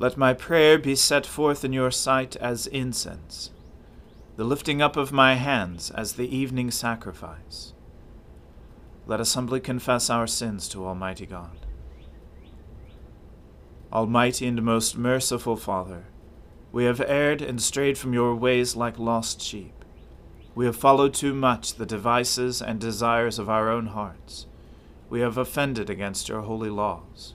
Let my prayer be set forth in your sight as incense, the lifting up of my hands as the evening sacrifice. Let us humbly confess our sins to Almighty God. Almighty and most merciful Father, we have erred and strayed from your ways like lost sheep. We have followed too much the devices and desires of our own hearts. We have offended against your holy laws.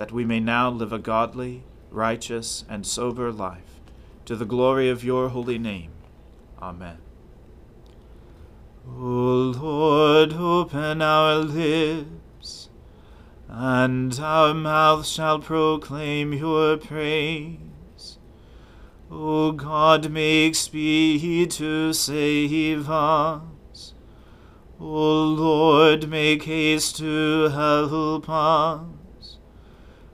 that we may now live a godly, righteous, and sober life, to the glory of your holy name. Amen. O Lord, open our lips, and our mouth shall proclaim your praise. O God, make speed to save us. O Lord, make haste to help us.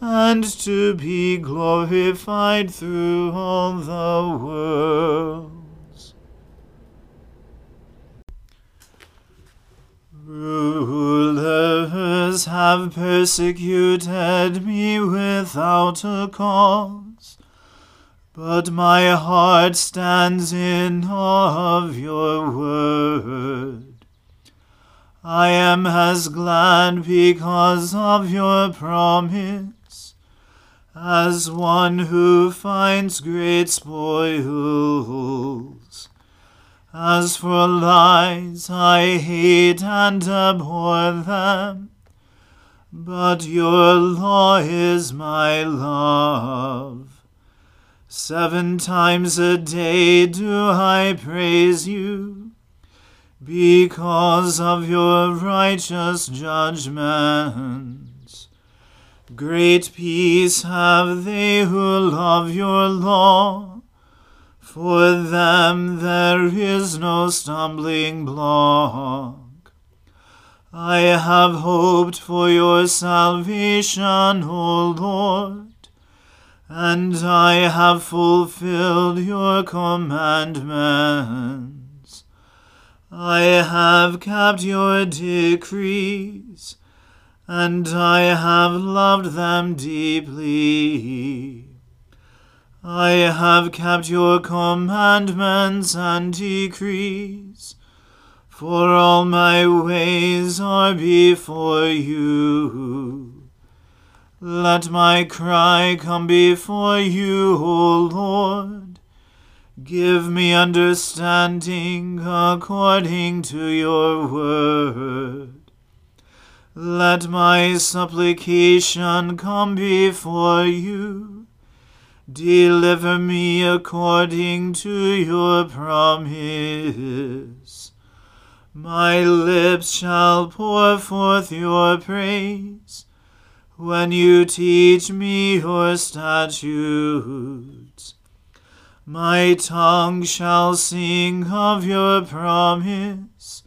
and to be glorified through all the worlds. Rulers have persecuted me without a cause, but my heart stands in awe of your word. I am as glad because of your promise, as one who finds great spoils. As for lies, I hate and abhor them. But your law is my love. Seven times a day do I praise you, because of your righteous judgments. Great peace have they who love your law for them there is no stumbling block. I have hoped for your salvation, O Lord, and I have fulfilled your commandments. I have kept your decrees, and I have loved them deeply. I have kept your commandments and decrees, for all my ways are before you. Let my cry come before you, O Lord. Give me understanding according to your word. Let my supplication come before you Deliver me according to your promise. My lips shall pour forth your praise when you teach me your statutes. My tongue shall sing of your promise,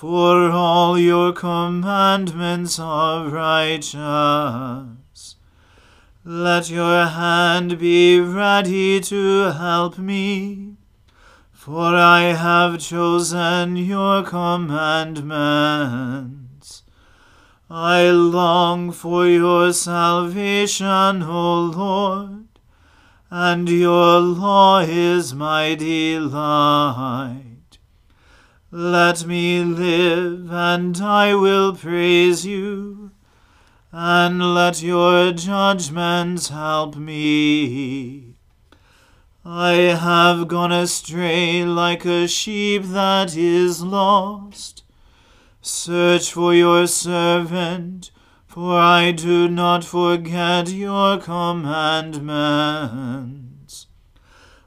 for all your commandments are righteous. Let your hand be ready to help me, for I have chosen your commandments. I long for your salvation, O Lord, and your law is my delight. Let me live, and I will praise you and let your judgments help me. I have gone astray like a sheep that is lost. Search for your servant, for I do not forget your commandments.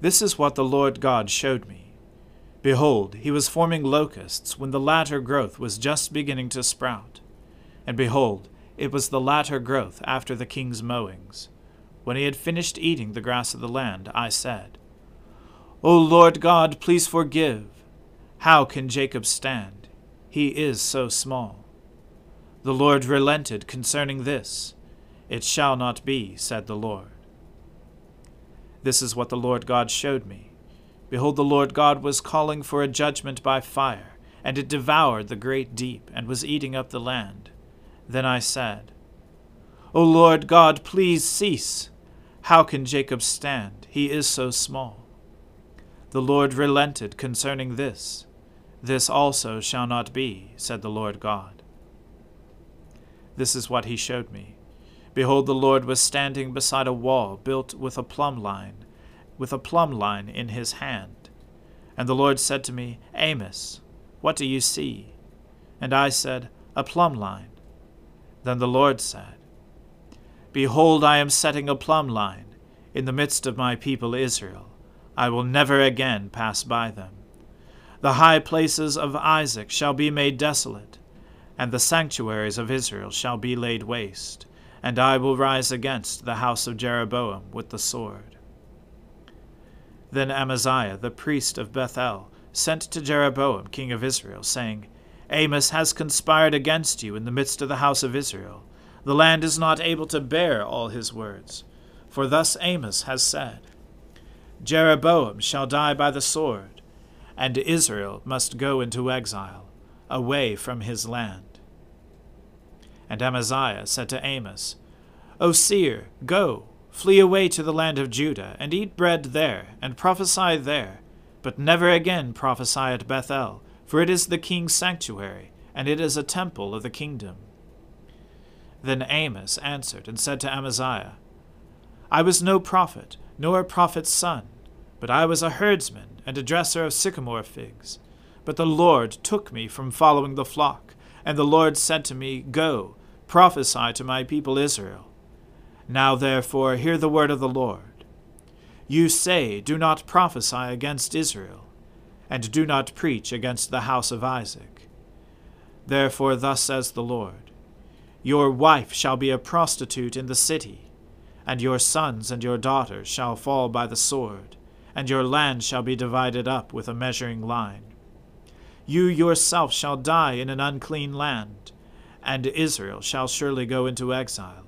This is what the Lord God showed me. Behold, he was forming locusts when the latter growth was just beginning to sprout. And behold, it was the latter growth after the king's mowings. When he had finished eating the grass of the land, I said, O Lord God, please forgive. How can Jacob stand? He is so small. The Lord relented concerning this. It shall not be, said the Lord. This is what the Lord God showed me. Behold, the Lord God was calling for a judgment by fire, and it devoured the great deep, and was eating up the land. Then I said, O Lord God, please cease. How can Jacob stand? He is so small. The Lord relented concerning this. This also shall not be, said the Lord God. This is what he showed me. Behold, the Lord was standing beside a wall built with a plumb line with a plumb line in his hand. And the Lord said to me, Amos, what do you see? And I said, A plumb line. Then the Lord said, Behold, I am setting a plumb line in the midst of my people Israel. I will never again pass by them. The high places of Isaac shall be made desolate, and the sanctuaries of Israel shall be laid waste, and I will rise against the house of Jeroboam with the sword. Then Amaziah, the priest of Bethel, sent to Jeroboam, king of Israel, saying, Amos has conspired against you in the midst of the house of Israel. The land is not able to bear all his words. For thus Amos has said, Jeroboam shall die by the sword, and Israel must go into exile, away from his land. And Amaziah said to Amos, O seer, go, Flee away to the land of Judah, and eat bread there, and prophesy there, but never again prophesy at Bethel, for it is the king's sanctuary, and it is a temple of the kingdom. Then Amos answered and said to Amaziah, I was no prophet, nor a prophet's son, but I was a herdsman and a dresser of sycamore figs. But the Lord took me from following the flock, and the Lord said to me, Go, prophesy to my people Israel. Now therefore hear the word of the Lord. You say, Do not prophesy against Israel, and do not preach against the house of Isaac. Therefore thus says the Lord Your wife shall be a prostitute in the city, and your sons and your daughters shall fall by the sword, and your land shall be divided up with a measuring line. You yourself shall die in an unclean land, and Israel shall surely go into exile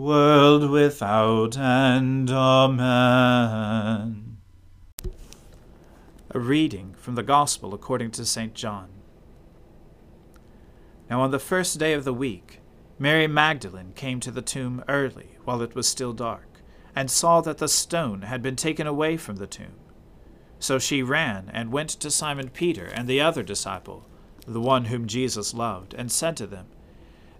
world without end. Amen. A reading from the Gospel according to St. John. Now on the first day of the week, Mary Magdalene came to the tomb early, while it was still dark, and saw that the stone had been taken away from the tomb. So she ran and went to Simon Peter and the other disciple, the one whom Jesus loved, and said to them,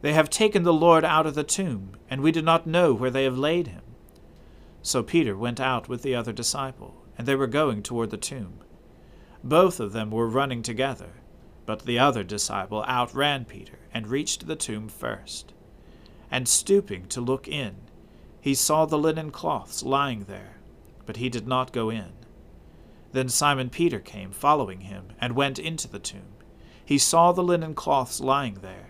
They have taken the Lord out of the tomb, and we do not know where they have laid him. So Peter went out with the other disciple, and they were going toward the tomb. Both of them were running together but the other disciple outran Peter and reached the tomb first. And stooping to look in, he saw the linen cloths lying there, but he did not go in. Then Simon Peter came, following him, and went into the tomb. He saw the linen cloths lying there,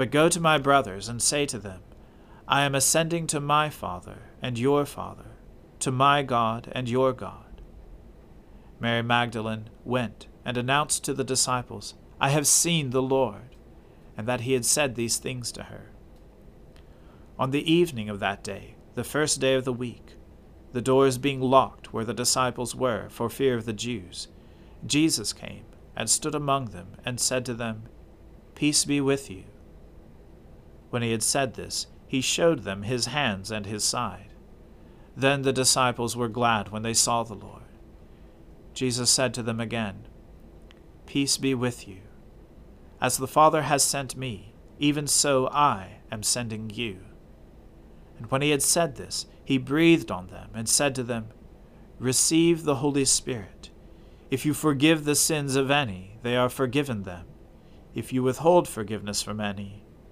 But go to my brothers and say to them, I am ascending to my Father and your Father, to my God and your God. Mary Magdalene went and announced to the disciples, I have seen the Lord, and that he had said these things to her. On the evening of that day, the first day of the week, the doors being locked where the disciples were for fear of the Jews, Jesus came and stood among them and said to them, Peace be with you. When he had said this, he showed them his hands and his side. Then the disciples were glad when they saw the Lord. Jesus said to them again, Peace be with you. As the Father has sent me, even so I am sending you. And when he had said this, he breathed on them and said to them, Receive the Holy Spirit. If you forgive the sins of any, they are forgiven them. If you withhold forgiveness from any,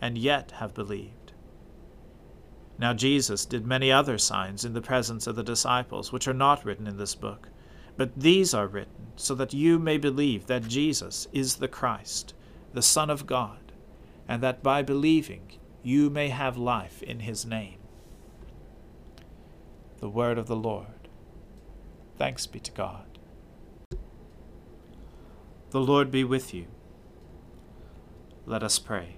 and yet have believed. Now Jesus did many other signs in the presence of the disciples, which are not written in this book. But these are written so that you may believe that Jesus is the Christ, the Son of God, and that by believing you may have life in his name. The word of the Lord. Thanks be to God. The Lord be with you. Let us pray.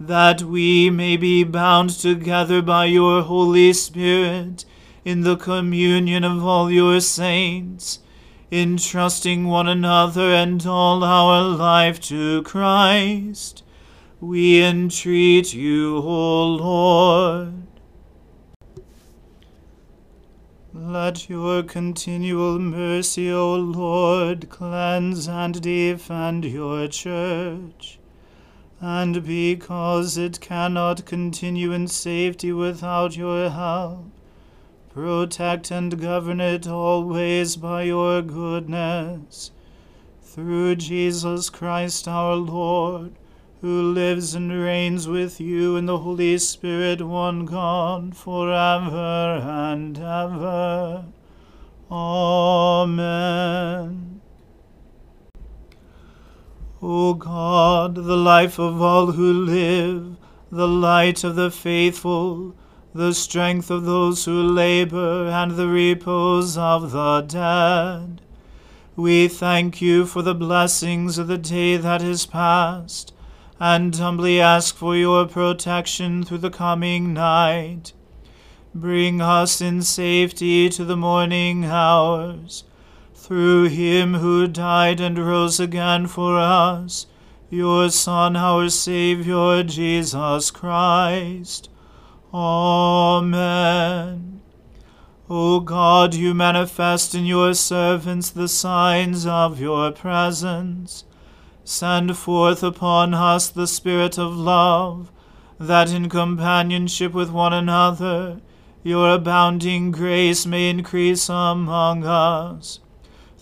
that we may be bound together by your Holy Spirit in the communion of all your saints, entrusting one another and all our life to Christ. We entreat you, O Lord. Let your continual mercy, O Lord, cleanse and defend your church and because it cannot continue in safety without your help, protect and govern it always by your goodness. Through Jesus Christ our Lord, who lives and reigns with you in the Holy Spirit, one God, for ever and ever. Amen. O God, the life of all who live, the light of the faithful, the strength of those who labor, and the repose of the dead. We thank you for the blessings of the day that is past, and humbly ask for your protection through the coming night. Bring us in safety to the morning hours through him who died and rose again for us, your Son, our Saviour, Jesus Christ. Amen. O God, you manifest in your servants the signs of your presence. Send forth upon us the Spirit of love, that in companionship with one another your abounding grace may increase among us.